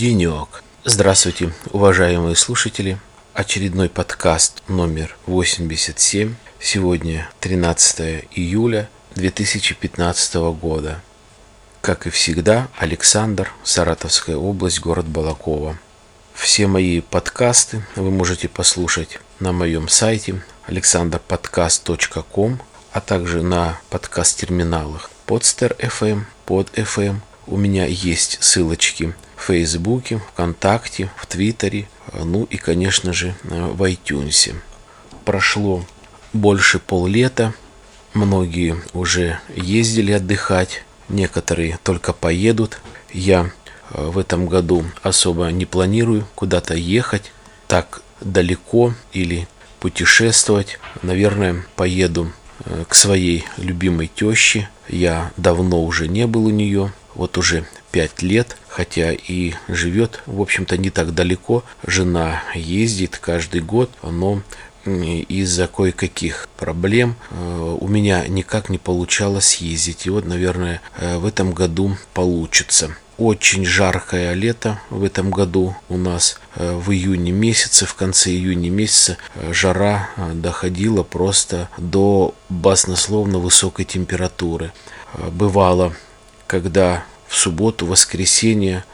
Денек. Здравствуйте, уважаемые слушатели. Очередной подкаст номер 87. Сегодня 13 июля 2015 года. Как и всегда, Александр, Саратовская область, город Балакова. Все мои подкасты вы можете послушать на моем сайте alexanderpodcast.com, а также на подкаст-терминалах Podster FM, Pod FM. У меня есть ссылочки в Фейсбуке, ВКонтакте, в Твиттере, ну и, конечно же, в iTunes. Прошло больше поллета, многие уже ездили отдыхать, некоторые только поедут. Я э, в этом году особо не планирую куда-то ехать так далеко или путешествовать. Наверное, поеду э, к своей любимой теще. Я давно уже не был у нее, вот уже пять лет, хотя и живет, в общем-то, не так далеко. Жена ездит каждый год, но из-за кое-каких проблем э, у меня никак не получалось ездить. И вот, наверное, э, в этом году получится. Очень жаркое лето в этом году у нас э, в июне месяце, в конце июня месяца жара доходила просто до баснословно высокой температуры. Бывало, когда в субботу, воскресенье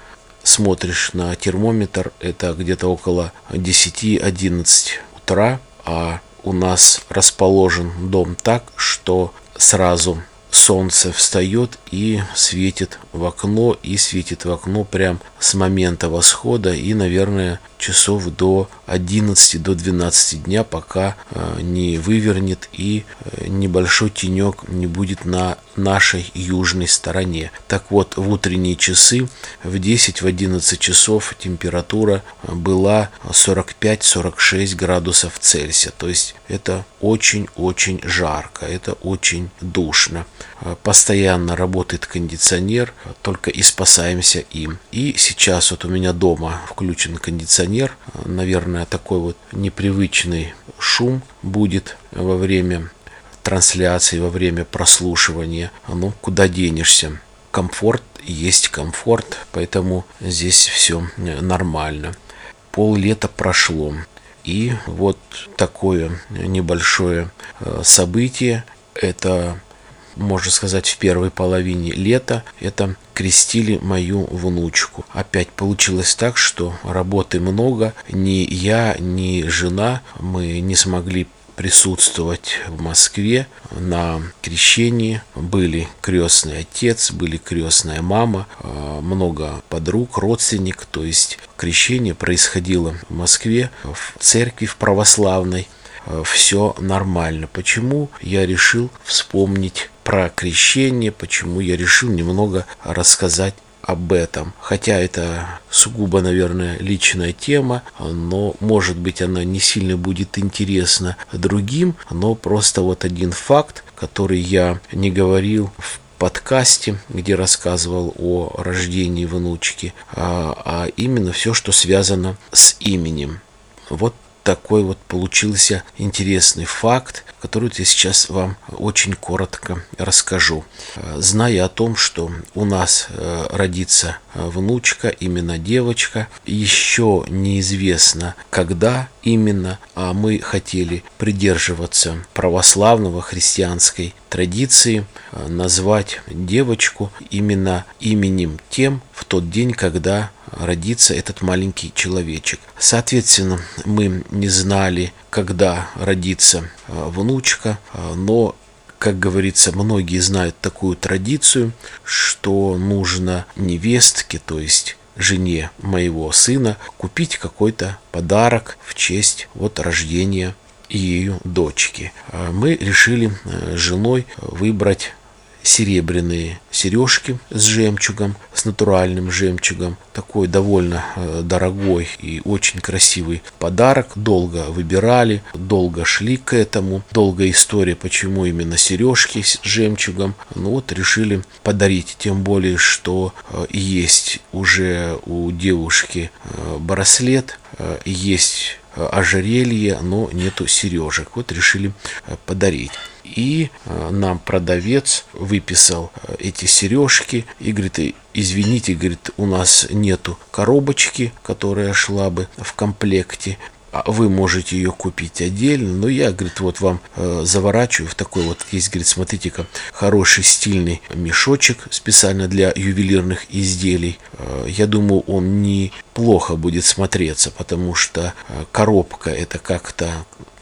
смотришь на термометр, это где-то около 10-11 утра, а у нас расположен дом так, что сразу солнце встает и светит в окно, и светит в окно прям с момента восхода и, наверное, часов до 11 до 12 дня, пока э, не вывернет и э, небольшой тенек не будет на нашей южной стороне. Так вот, в утренние часы в 10-11 часов температура была 45-46 градусов Цельсия. То есть это очень-очень жарко, это очень душно. Э, постоянно работает кондиционер, только и спасаемся им. И сейчас вот у меня дома включен кондиционер, наверное, такой вот непривычный шум будет во время трансляции, во время прослушивания. Ну, куда денешься? Комфорт есть комфорт, поэтому здесь все нормально. Пол лета прошло. И вот такое небольшое э, событие. Это можно сказать, в первой половине лета, это крестили мою внучку. Опять получилось так, что работы много. Ни я, ни жена, мы не смогли присутствовать в Москве на крещении. Были крестный отец, были крестная мама, а, много подруг, родственник. То есть крещение происходило в Москве, в церкви в православной. А, Все нормально. Почему я решил вспомнить про крещение, почему я решил немного рассказать об этом. Хотя это сугубо, наверное, личная тема, но, может быть, она не сильно будет интересна другим, но просто вот один факт, который я не говорил в подкасте, где рассказывал о рождении внучки, а, а именно все, что связано с именем. Вот такой вот получился интересный факт, который я сейчас вам очень коротко расскажу. Зная о том, что у нас э, родится внучка, именно девочка, еще неизвестно, когда именно, а мы хотели придерживаться православного христианской традиции, э, назвать девочку именно именем тем в тот день, когда родится этот маленький человечек. Соответственно, мы не знали, когда родится э, внучка, э, но как говорится, многие знают такую традицию, что нужно невестке, то есть жене моего сына, купить какой-то подарок в честь вот рождения ее дочки. Э, мы решили с женой выбрать серебряные сережки с жемчугом, с натуральным жемчугом. Такой довольно э, дорогой и очень красивый подарок. Долго выбирали, долго шли к этому. Долгая история, почему именно сережки с жемчугом. Ну вот решили подарить. Тем более, что э, есть уже у девушки э, браслет, есть ожерелье, но нету сережек. Вот решили подарить. И э, нам продавец выписал э, эти сережки и говорит, извините, говорит, у нас нету коробочки, которая шла бы в комплекте. А вы можете ее купить отдельно, но я, говорит, вот вам э, заворачиваю в такой вот, есть, говорит, смотрите-ка, хороший стильный мешочек специально для ювелирных изделий. Э, я думаю, он неплохо будет смотреться, потому что э, коробка это как-то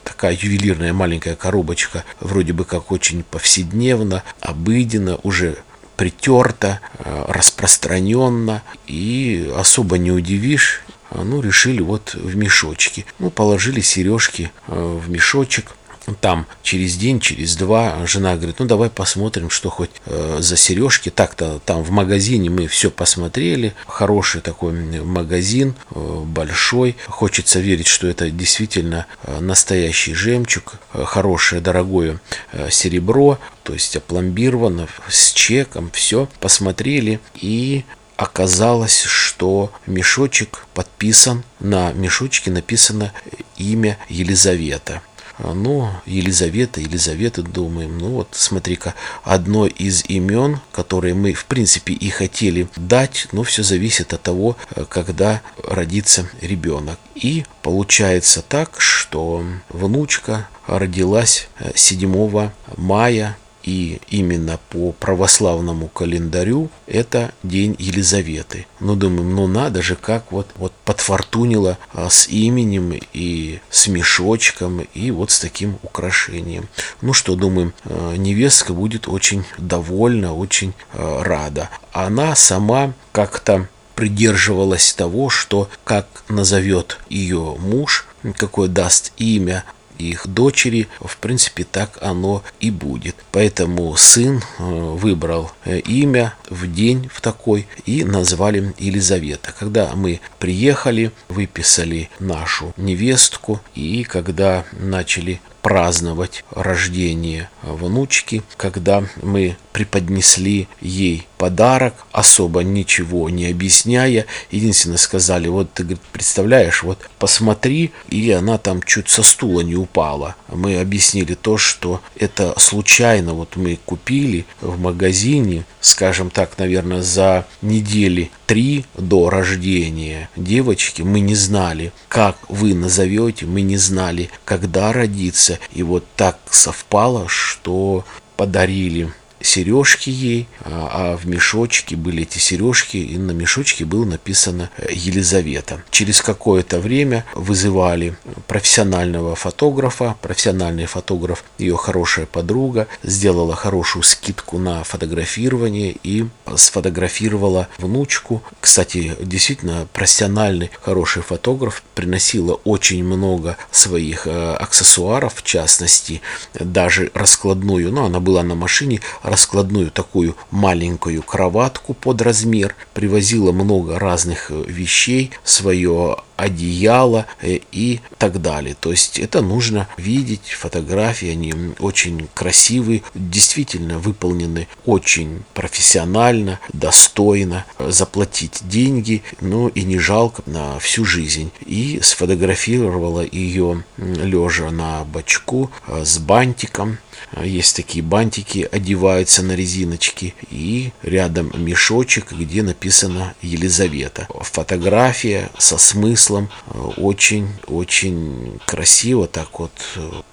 такая ювелирная маленькая коробочка, вроде бы как очень повседневно, обыденно, уже притерто, э, распространенно и особо не удивишь ну, решили вот в мешочки. Ну, положили сережки э, в мешочек. Там через день, через два жена говорит, ну давай посмотрим, что хоть э, за сережки. Так-то там в магазине мы все посмотрели. Хороший такой магазин, э, большой. Хочется верить, что это действительно э, настоящий жемчуг, э, хорошее, дорогое э, серебро, то есть опломбировано с чеком, все. Посмотрели и оказалось, что мешочек подписан, на мешочке написано имя Елизавета. Ну, Елизавета, Елизавета, думаем, ну вот, смотри-ка, одно из имен, которые мы, в принципе, и хотели дать, но все зависит от того, когда родится ребенок. И получается так, что внучка родилась 7 мая и именно по православному календарю это день Елизаветы. Ну, думаем, ну надо же, как вот, вот подфортунило а, с именем и с мешочком и вот с таким украшением. Ну что, думаем, а, невестка будет очень довольна, очень а, рада. Она сама как-то придерживалась того, что как назовет ее муж, какое даст имя, их дочери, в принципе, так оно и будет. Поэтому сын э, выбрал э, имя в день в такой и назвали Елизавета. Когда мы приехали, выписали нашу невестку и когда начали праздновать рождение внучки, когда мы преподнесли ей подарок, особо ничего не объясняя. Единственное сказали, вот ты говорит, представляешь, вот посмотри, и она там чуть со стула не упала. Мы объяснили то, что это случайно, вот мы купили в магазине, скажем так, наверное, за недели три до рождения девочки, мы не знали, как вы назовете, мы не знали, когда родиться. И вот так совпало, что подарили сережки ей, а, а в мешочке были эти сережки, и на мешочке было написано э, Елизавета. Через какое-то время вызывали профессионального фотографа, профессиональный фотограф, ее хорошая подруга, сделала хорошую скидку на фотографирование и сфотографировала внучку. Кстати, действительно профессиональный хороший фотограф приносила очень много своих э, аксессуаров, в частности, даже раскладную, ну, она была на машине, раскладную такую маленькую кроватку под размер, привозила много разных э, вещей, свое одеяло э, и так далее. То есть это нужно видеть, фотографии, они очень красивые, действительно выполнены очень профессионально, достойно, заплатить деньги, но и не жалко на всю жизнь. И сфотографировала ее лежа на бочку э, с бантиком, есть такие бантики, одеваются на резиночки. И рядом мешочек, где написано Елизавета. Фотография со смыслом очень-очень красиво. Так вот,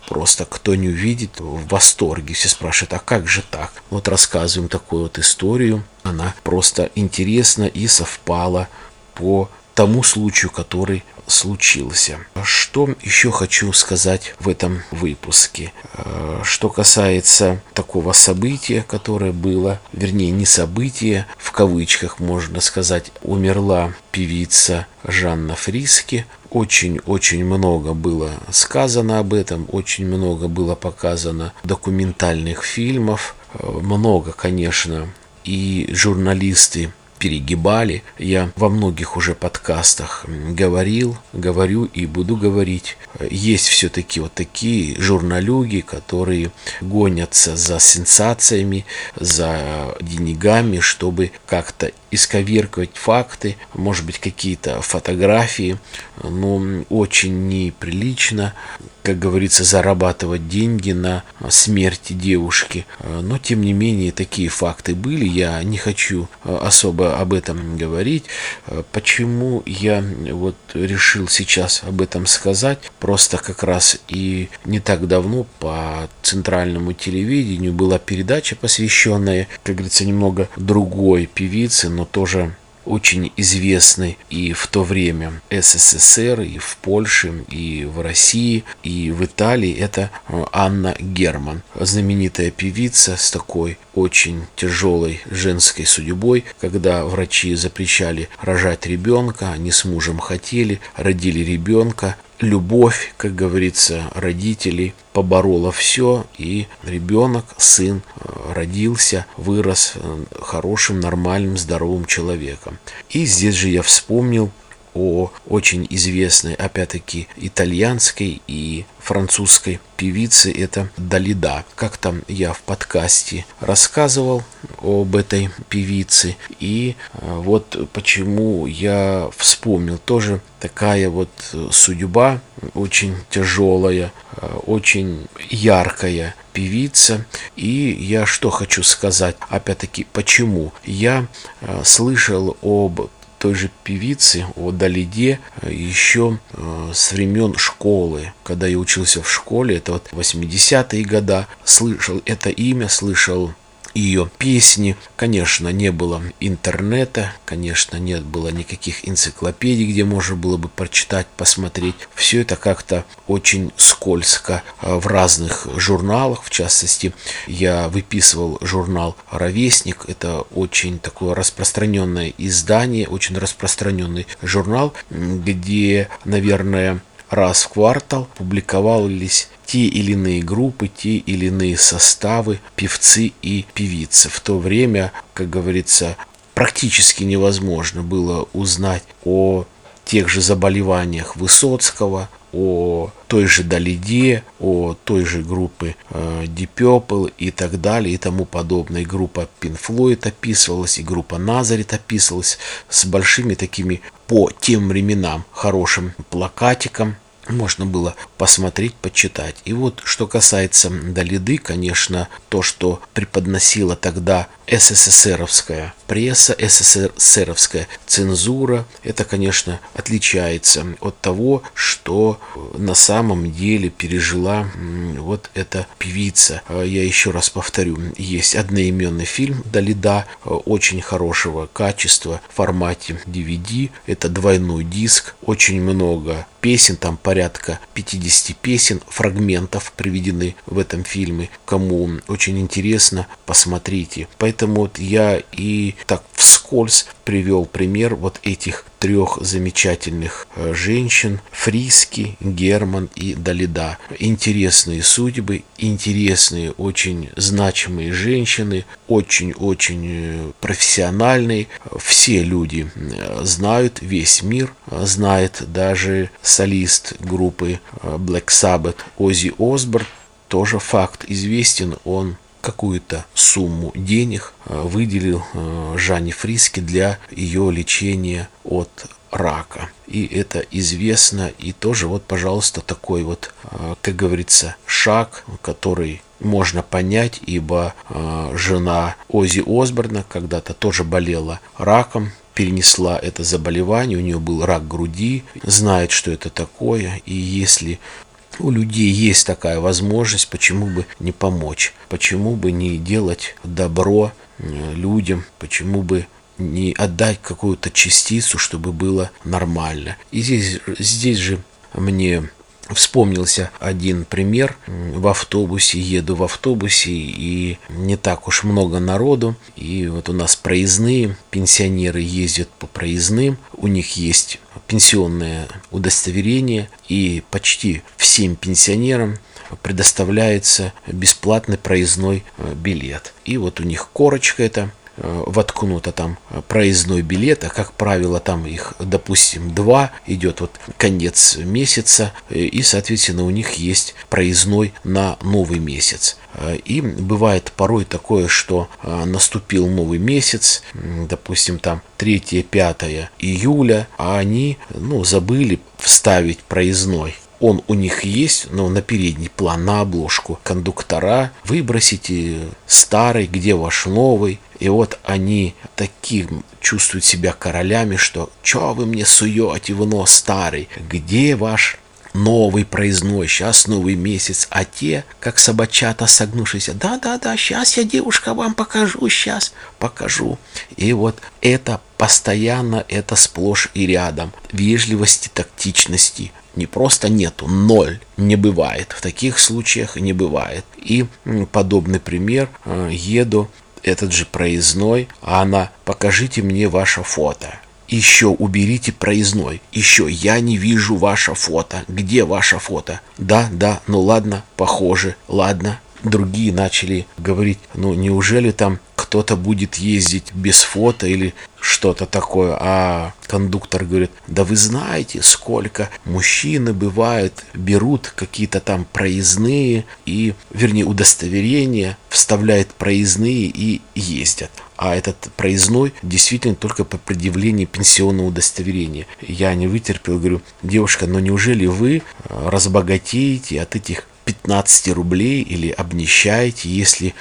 просто кто не увидит, в восторге. Все спрашивают, а как же так? Вот рассказываем такую вот историю. Она просто интересна и совпала по тому случаю, который случился. Что еще хочу сказать в этом выпуске? Э, что касается такого события, которое было, вернее не событие, в кавычках можно сказать, умерла певица Жанна Фриски. Очень-очень много было сказано об этом, очень много было показано документальных фильмов, э, много, конечно, и журналисты перегибали. Я во многих уже подкастах говорил, говорю и буду говорить. Есть все-таки вот такие журналюги, которые гонятся за сенсациями, за деньгами, чтобы как-то исковеркивать факты, может быть, какие-то фотографии, но очень неприлично, как говорится, зарабатывать деньги на смерти девушки. Но, тем не менее, такие факты были. Я не хочу особо об этом говорить. Почему я вот решил сейчас об этом сказать? Просто как раз и не так давно по центральному телевидению была передача, посвященная, как говорится, немного другой певице, но тоже очень известный и в то время СССР, и в Польше, и в России, и в Италии. Это э, Анна Герман, знаменитая певица с такой очень тяжелой женской судьбой, когда врачи запрещали рожать ребенка, они с мужем хотели, родили ребенка, любовь, как говорится, родителей поборола все, и ребенок, сын э, родился, вырос э, хорошим, нормальным, здоровым человеком. И здесь же я вспомнил о очень известной, опять-таки, итальянской и французской певице, это Далида. Как там я в подкасте рассказывал об этой певице. И э, вот почему я вспомнил тоже такая вот судьба очень тяжелая, э, очень яркая певица. И я что хочу сказать, опять-таки, почему? Я э, слышал об той же певицы, о Далиде, еще э, с времен школы. Когда я учился в школе, это вот 80-е годы, слышал это имя, слышал ее песни. Конечно, не было интернета, конечно, нет было никаких энциклопедий, где можно было бы прочитать, посмотреть. Все это как-то очень скользко а, в разных журналах. В частности, я выписывал журнал «Ровесник». Это очень такое распространенное издание, очень распространенный журнал, где, наверное, раз в квартал публиковались те или иные группы, те или иные составы, певцы и певицы. В то время, как говорится, практически невозможно было узнать о тех же заболеваниях Высоцкого, о той же Далиде, о той же группе э, Deep Purple и так далее и тому подобное. Группа Pink Floyd описывалась, и группа Назарит описывалась с большими такими по тем временам хорошим плакатиком, можно было посмотреть, почитать. И вот что касается Далиды, конечно, то, что преподносила тогда СССРовская пресса, СССРовская цензура, это, конечно, отличается от того, что на самом деле пережила вот эта певица. А я еще раз повторю, есть одноименный фильм Далида, очень хорошего качества в формате DVD, это двойной диск, очень много песен, там порядка 50 песен, фрагментов приведены в этом фильме. Кому очень интересно, посмотрите. Поэтому вот я и так вскользь привел пример вот этих трех замечательных э, женщин Фриски, Герман и Далида. Интересные судьбы, интересные, очень значимые женщины, очень-очень э, профессиональные. Все люди э, знают, весь мир знает, даже солист группы Black Sabbath Оззи Осборн тоже факт известен, он какую-то сумму денег э, выделил э, Жанне Фриске для ее лечения от рака. И это известно. И тоже вот, пожалуйста, такой вот, э, как говорится, шаг, который можно понять, ибо жена Ози Осборна когда-то тоже болела раком, перенесла это заболевание, у нее был рак груди, знает, что это такое, и если у людей есть такая возможность, почему бы не помочь, почему бы не делать добро э, людям, почему бы не отдать какую-то частицу, чтобы было нормально. И здесь, здесь же мне вспомнился один пример. В автобусе, еду в автобусе, и не так уж много народу. И вот у нас проездные, пенсионеры ездят по проездным, у них есть пенсионное удостоверение, и почти всем пенсионерам предоставляется бесплатный проездной э, билет. И вот у них корочка эта э, воткнуто там проездной билет, а как правило там их, допустим, два, идет вот конец месяца, и, соответственно, у них есть проездной на новый месяц. И бывает порой такое, что наступил новый месяц, допустим, там 3-5 июля, а они ну, забыли вставить проездной он у них есть, но на передний план, на обложку. Кондуктора, выбросите старый, где ваш новый. И вот они таким чувствуют себя королями, что «Чё вы мне суете в нос старый? Где ваш новый проездной, сейчас новый месяц, а те, как собачата согнувшись, да-да-да, сейчас я, девушка, вам покажу, сейчас покажу. И вот это постоянно, это сплошь и рядом. Вежливости, тактичности, не просто нету, ноль не бывает. В таких случаях не бывает. И подобный пример, э, еду, этот же проездной, а она, покажите мне ваше фото. Еще уберите проездной. Еще я не вижу ваше фото. Где ваше фото? Да, да, ну ладно, похоже, ладно. Другие начали говорить, ну неужели там кто-то будет ездить без фото или что-то такое. А кондуктор говорит, да вы знаете, сколько мужчины бывают, берут какие-то там проездные и, вернее, удостоверения, вставляют проездные и ездят. А этот проездной действительно только по предъявлении пенсионного удостоверения. Я не вытерпел, говорю, девушка, но неужели вы э, разбогатеете от этих 15 рублей или обнищаете, если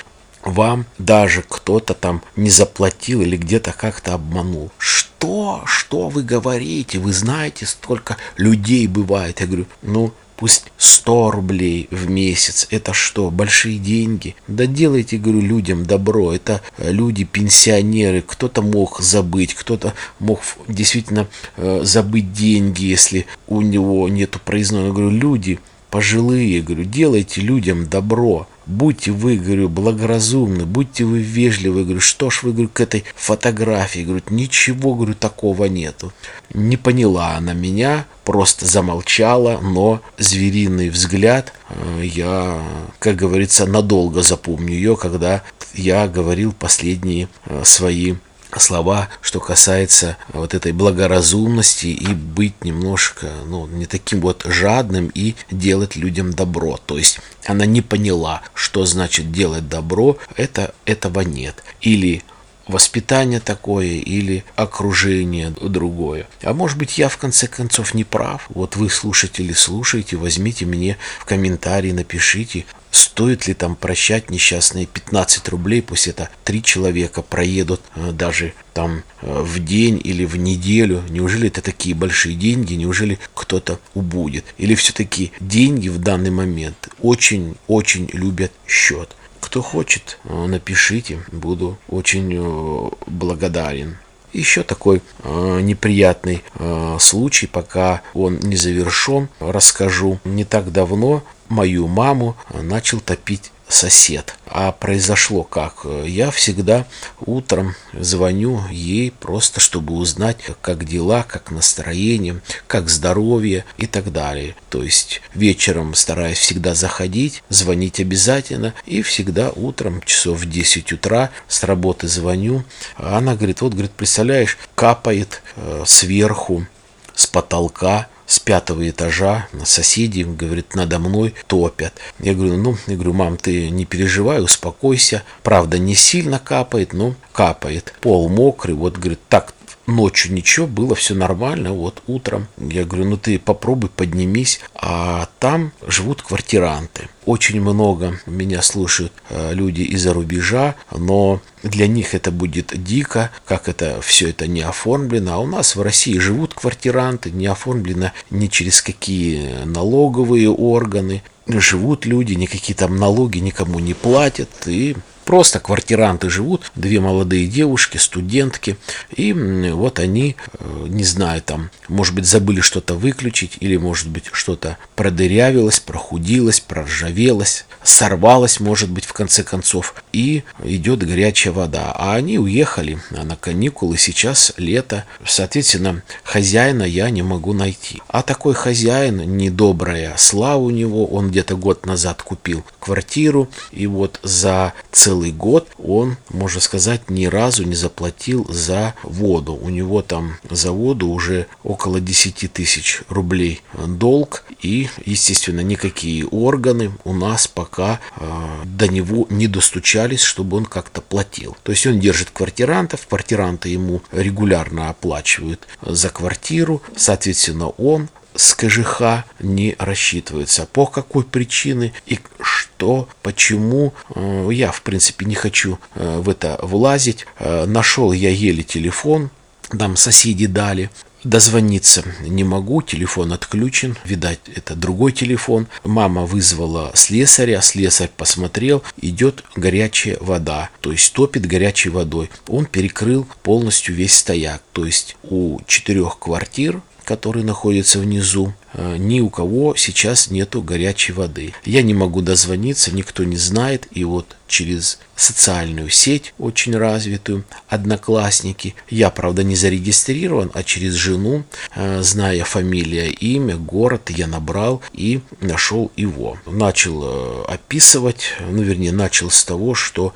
вам даже кто-то там не заплатил или где-то как-то обманул. Что? Что вы говорите? Вы знаете, столько людей бывает. Я говорю, ну, пусть 100 рублей в месяц, это что, большие деньги? Да делайте, говорю, людям добро, это э, люди, пенсионеры, кто-то мог забыть, кто-то мог действительно э, забыть деньги, если у него нету проездного. Я говорю, люди пожилые, говорю, делайте людям добро, Будьте вы, говорю, благоразумны, будьте вы вежливы, говорю, что ж вы, говорю, к этой фотографии, говорю, ничего, говорю, такого нету. Не поняла она меня, просто замолчала, но звериный взгляд э, я, как говорится, надолго запомню ее, когда я говорил последние э, свои слова, что касается вот этой благоразумности и быть немножко, ну, не таким вот жадным и делать людям добро. То есть она не поняла, что значит делать добро, это, этого нет. Или воспитание такое или окружение другое. А может быть, я в конце концов не прав. Вот вы, слушатели, слушайте, возьмите мне в комментарии, напишите, стоит ли там прощать несчастные 15 рублей, пусть это три человека проедут э, даже там э, в день или в неделю. Неужели это такие большие деньги? Неужели кто-то убудет? Или все-таки деньги в данный момент очень-очень любят счет? Кто хочет, э, напишите, буду очень благодарен. Еще такой э, неприятный э, случай, пока он не завершен, расскажу. Не так давно мою маму начал топить сосед. А произошло как? Я всегда утром звоню ей просто, чтобы узнать, как дела, как настроение, как здоровье и так далее. То есть вечером стараюсь всегда заходить, звонить обязательно. И всегда утром, часов в 10 утра, с работы звоню. Она говорит, вот, говорит, представляешь, капает э, сверху, с потолка с пятого этажа соседи, говорит, надо мной топят. Я говорю, ну, я говорю, мам, ты не переживай, успокойся. Правда, не сильно капает, но капает. Пол мокрый, вот, говорит, так ночью ничего, было все нормально, вот утром. Я говорю, ну ты попробуй поднимись, а там живут квартиранты. Очень много меня слушают э, люди из-за рубежа, но для них это будет дико, как это все это не оформлено. А у нас в России живут квартиранты, не оформлено ни через какие налоговые органы. Живут люди, никакие там налоги никому не платят, и Просто квартиранты живут, две молодые девушки, студентки, и вот они, э, не знаю, там, может быть, забыли что-то выключить, или, может быть, что-то продырявилось, прохудилось, проржавелось, сорвалось, может быть, в конце концов, и идет горячая вода. А они уехали на каникулы, сейчас лето, соответственно, хозяина я не могу найти. А такой хозяин, недобрая слава у него, он где-то год назад купил квартиру, и вот за целый год он, можно сказать, ни разу не заплатил за воду. У него там за воду уже около 10 тысяч рублей долг, и, естественно, никакие органы у нас пока э, до него не достучались, чтобы он как-то платил. То есть он держит квартирантов, квартиранты ему регулярно оплачивают за квартиру, соответственно, он с КЖХ не рассчитывается. По какой причине и что, почему, э, я в принципе не хочу э, в это влазить. Э, нашел я еле телефон, там соседи дали. Дозвониться не могу, телефон отключен, видать, это другой телефон. Мама вызвала слесаря, слесарь посмотрел, идет горячая вода, то есть топит горячей водой. Он перекрыл полностью весь стояк, то есть у четырех квартир который находится внизу, э, ни у кого сейчас нету горячей воды. Я не могу дозвониться, никто не знает, и вот через социальную сеть очень развитую, одноклассники. Я, правда, не зарегистрирован, а через жену, э, зная фамилия, имя, город, я набрал и нашел его. Начал э, описывать, ну, вернее, начал с того, что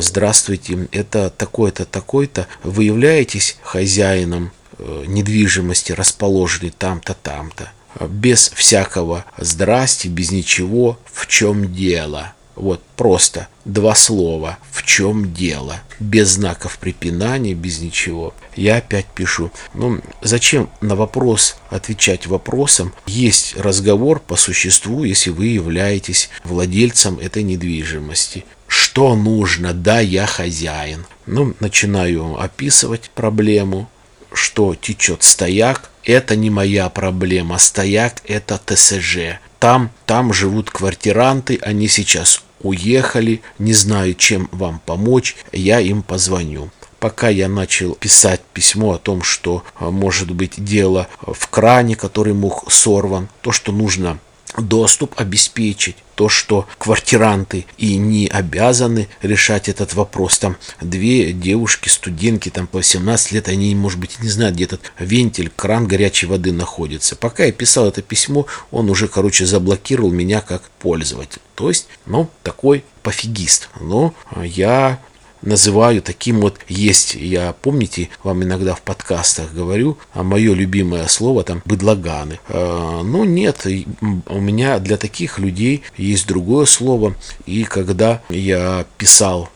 «Здравствуйте, это такой-то, такой-то, вы являетесь хозяином недвижимости расположены там-то, там-то. Без всякого здрасти, без ничего, в чем дело. Вот просто два слова. В чем дело? Без знаков препинания, без ничего. Я опять пишу. Ну, зачем на вопрос отвечать вопросом? Есть разговор по существу, если вы являетесь владельцем этой недвижимости. Что нужно? Да, я хозяин. Ну, начинаю описывать проблему что течет стояк, это не моя проблема. Стояк это ТСЖ. Там, там живут квартиранты, они сейчас уехали, не знаю, чем вам помочь, я им позвоню. Пока я начал писать письмо о том, что а, может быть дело в кране, который мог сорван, то, что нужно доступ обеспечить, то, что квартиранты и не обязаны решать этот вопрос. Там две девушки, студентки, там по 18 лет, они, может быть, не знают, где этот вентиль, кран горячей воды находится. Пока я писал это письмо, он уже, короче, заблокировал меня как пользователь. То есть, ну, такой пофигист. Но я называю таким вот есть. Я, помните, вам иногда в подкастах говорю, а мое любимое слово там быдлаганы. А, ну нет, у меня для таких людей есть другое слово. И когда я писал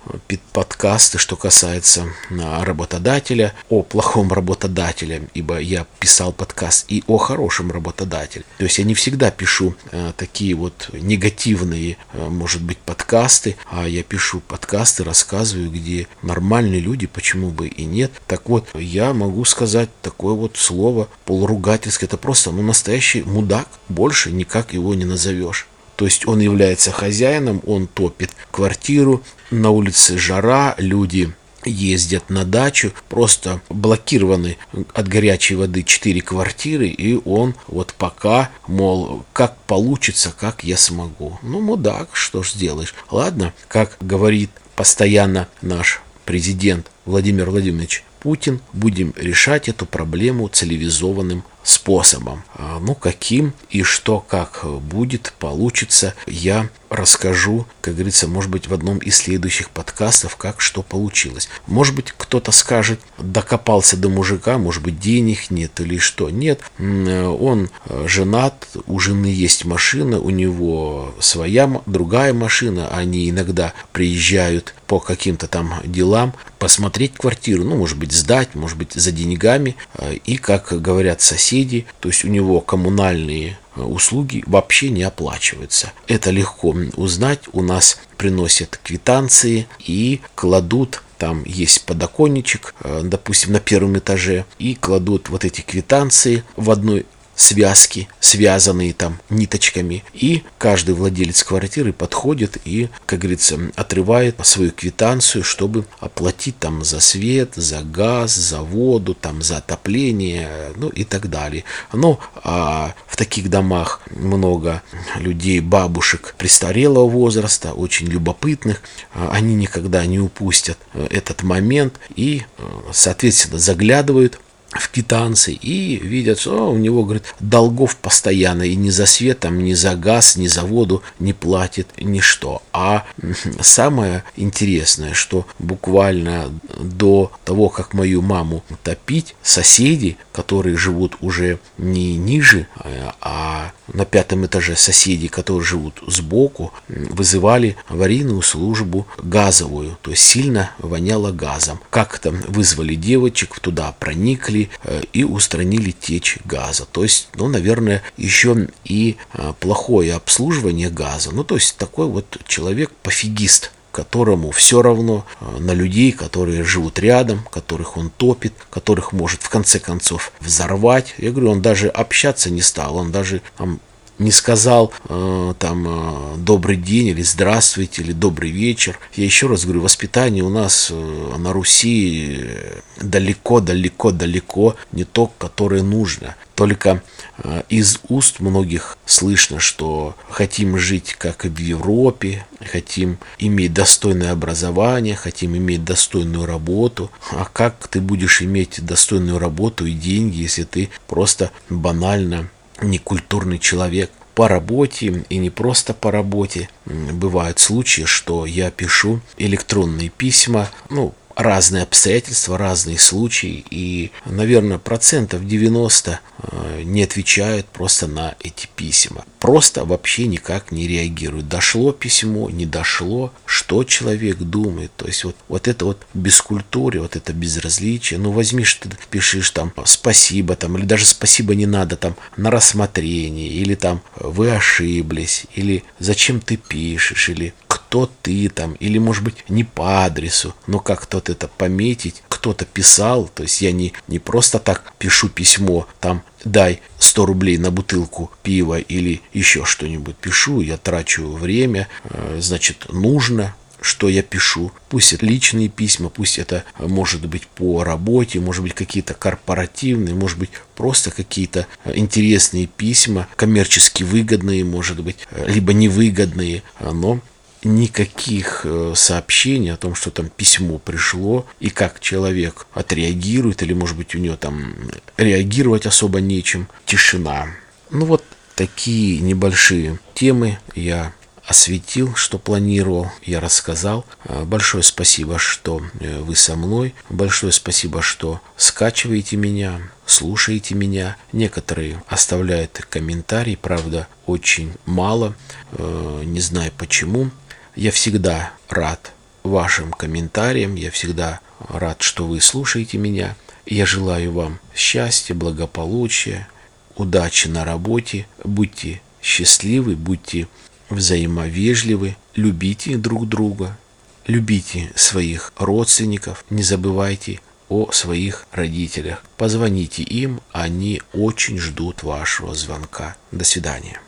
подкасты, что касается а, работодателя, о плохом работодателе, ибо я писал подкаст и о хорошем работодателе. То есть я не всегда пишу а, такие вот негативные, может быть, подкасты, а я пишу подкасты, рассказываю, где нормальные люди, почему бы и нет. Так вот, я могу сказать такое вот слово полуругательское, это просто ну, настоящий мудак, больше никак его не назовешь. То есть он является хозяином, он топит квартиру, на улице жара, люди ездят на дачу, просто блокированы от горячей воды четыре квартиры, и он вот пока, мол, как получится, как я смогу. Ну, мудак, что ж сделаешь. Ладно, как говорит постоянно наш президент Владимир Владимирович Путин, будем решать эту проблему цивилизованным способом. А, ну, каким и что, как будет, получится, я расскажу, как говорится, может быть, в одном из следующих подкастов, как что получилось. Может быть, кто-то скажет, докопался до мужика, может быть, денег нет или что. Нет, он женат, у жены есть машина, у него своя другая машина, они иногда приезжают по каким-то там делам, посмотреть квартиру, ну, может быть, сдать, может быть, за деньгами. А, и, как говорят соседи, то есть у него коммунальные а, услуги вообще не оплачиваются. Это легко узнать. У нас приносят квитанции и кладут там есть подоконничек, а, допустим, на первом этаже, и кладут вот эти квитанции в одной связки, связанные там ниточками. И каждый владелец квартиры подходит и, как говорится, отрывает свою квитанцию, чтобы оплатить там за свет, за газ, за воду, там за отопление, ну и так далее. Но а в таких домах много людей, бабушек престарелого возраста, очень любопытных. А, они никогда не упустят э, этот момент и, э, соответственно, заглядывают в квитанции и видят, что у него, говорит, долгов постоянно и ни за свет, там, ни за газ, ни за воду не платит ничто. А самое интересное, что буквально до того, как мою маму топить, соседи, которые живут уже не ниже, а, а на пятом этаже соседи, которые живут сбоку, вызывали аварийную службу газовую, то есть сильно воняло газом. Как там вызвали девочек, туда проникли э, и устранили течь газа. То есть, ну, наверное, еще и э, плохое обслуживание газа. Ну, то есть такой вот человек пофигист которому все равно э, на людей, которые живут рядом, которых он топит, которых может в конце концов взорвать. Я говорю, он даже общаться не стал, он даже там, не сказал э, там э, добрый день или здравствуйте или добрый вечер. Я еще раз говорю, воспитание у нас э, на Руси далеко, далеко, далеко не то, которое нужно. Только э, из уст многих слышно, что хотим жить как в Европе, хотим иметь достойное образование, хотим иметь достойную работу. А как ты будешь иметь достойную работу и деньги, если ты просто банально некультурный человек по работе и не просто по работе. Бывают случаи, что я пишу электронные письма, ну, разные обстоятельства, разные случаи, и, наверное, процентов 90 э, не отвечают просто на эти письма. Просто вообще никак не реагируют. Дошло письмо, не дошло, что человек думает. То есть вот, вот это вот бескультуре, вот это безразличие. Ну, возьмишь, ты пишешь там спасибо, там, или даже спасибо не надо, там, на рассмотрение, или там вы ошиблись, или зачем ты пишешь, или кто ты там, или, может быть, не по адресу, но как то это пометить, кто-то писал, то есть я не, не просто так пишу письмо, там, дай 100 рублей на бутылку пива или еще что-нибудь пишу, я трачу время, э, значит, нужно, что я пишу. Пусть это личные письма, пусть это может быть по работе, может быть какие-то корпоративные, может быть просто какие-то интересные письма, коммерчески выгодные, может быть, э, либо невыгодные, но никаких э, сообщений о том, что там письмо пришло и как человек отреагирует, или, может быть, у него там реагировать особо нечем. Тишина. Ну вот такие небольшие темы я осветил, что планировал, я рассказал. Э, большое спасибо, что э, вы со мной. Большое спасибо, что скачиваете меня, слушаете меня. Некоторые оставляют комментарии, правда, очень мало. Не знаю почему. Я всегда рад вашим комментариям, я всегда рад, что вы слушаете меня. Я желаю вам счастья, благополучия, удачи на работе. Будьте счастливы, будьте взаимовежливы, любите друг друга, любите своих родственников, не забывайте о своих родителях. Позвоните им, они очень ждут вашего звонка. До свидания.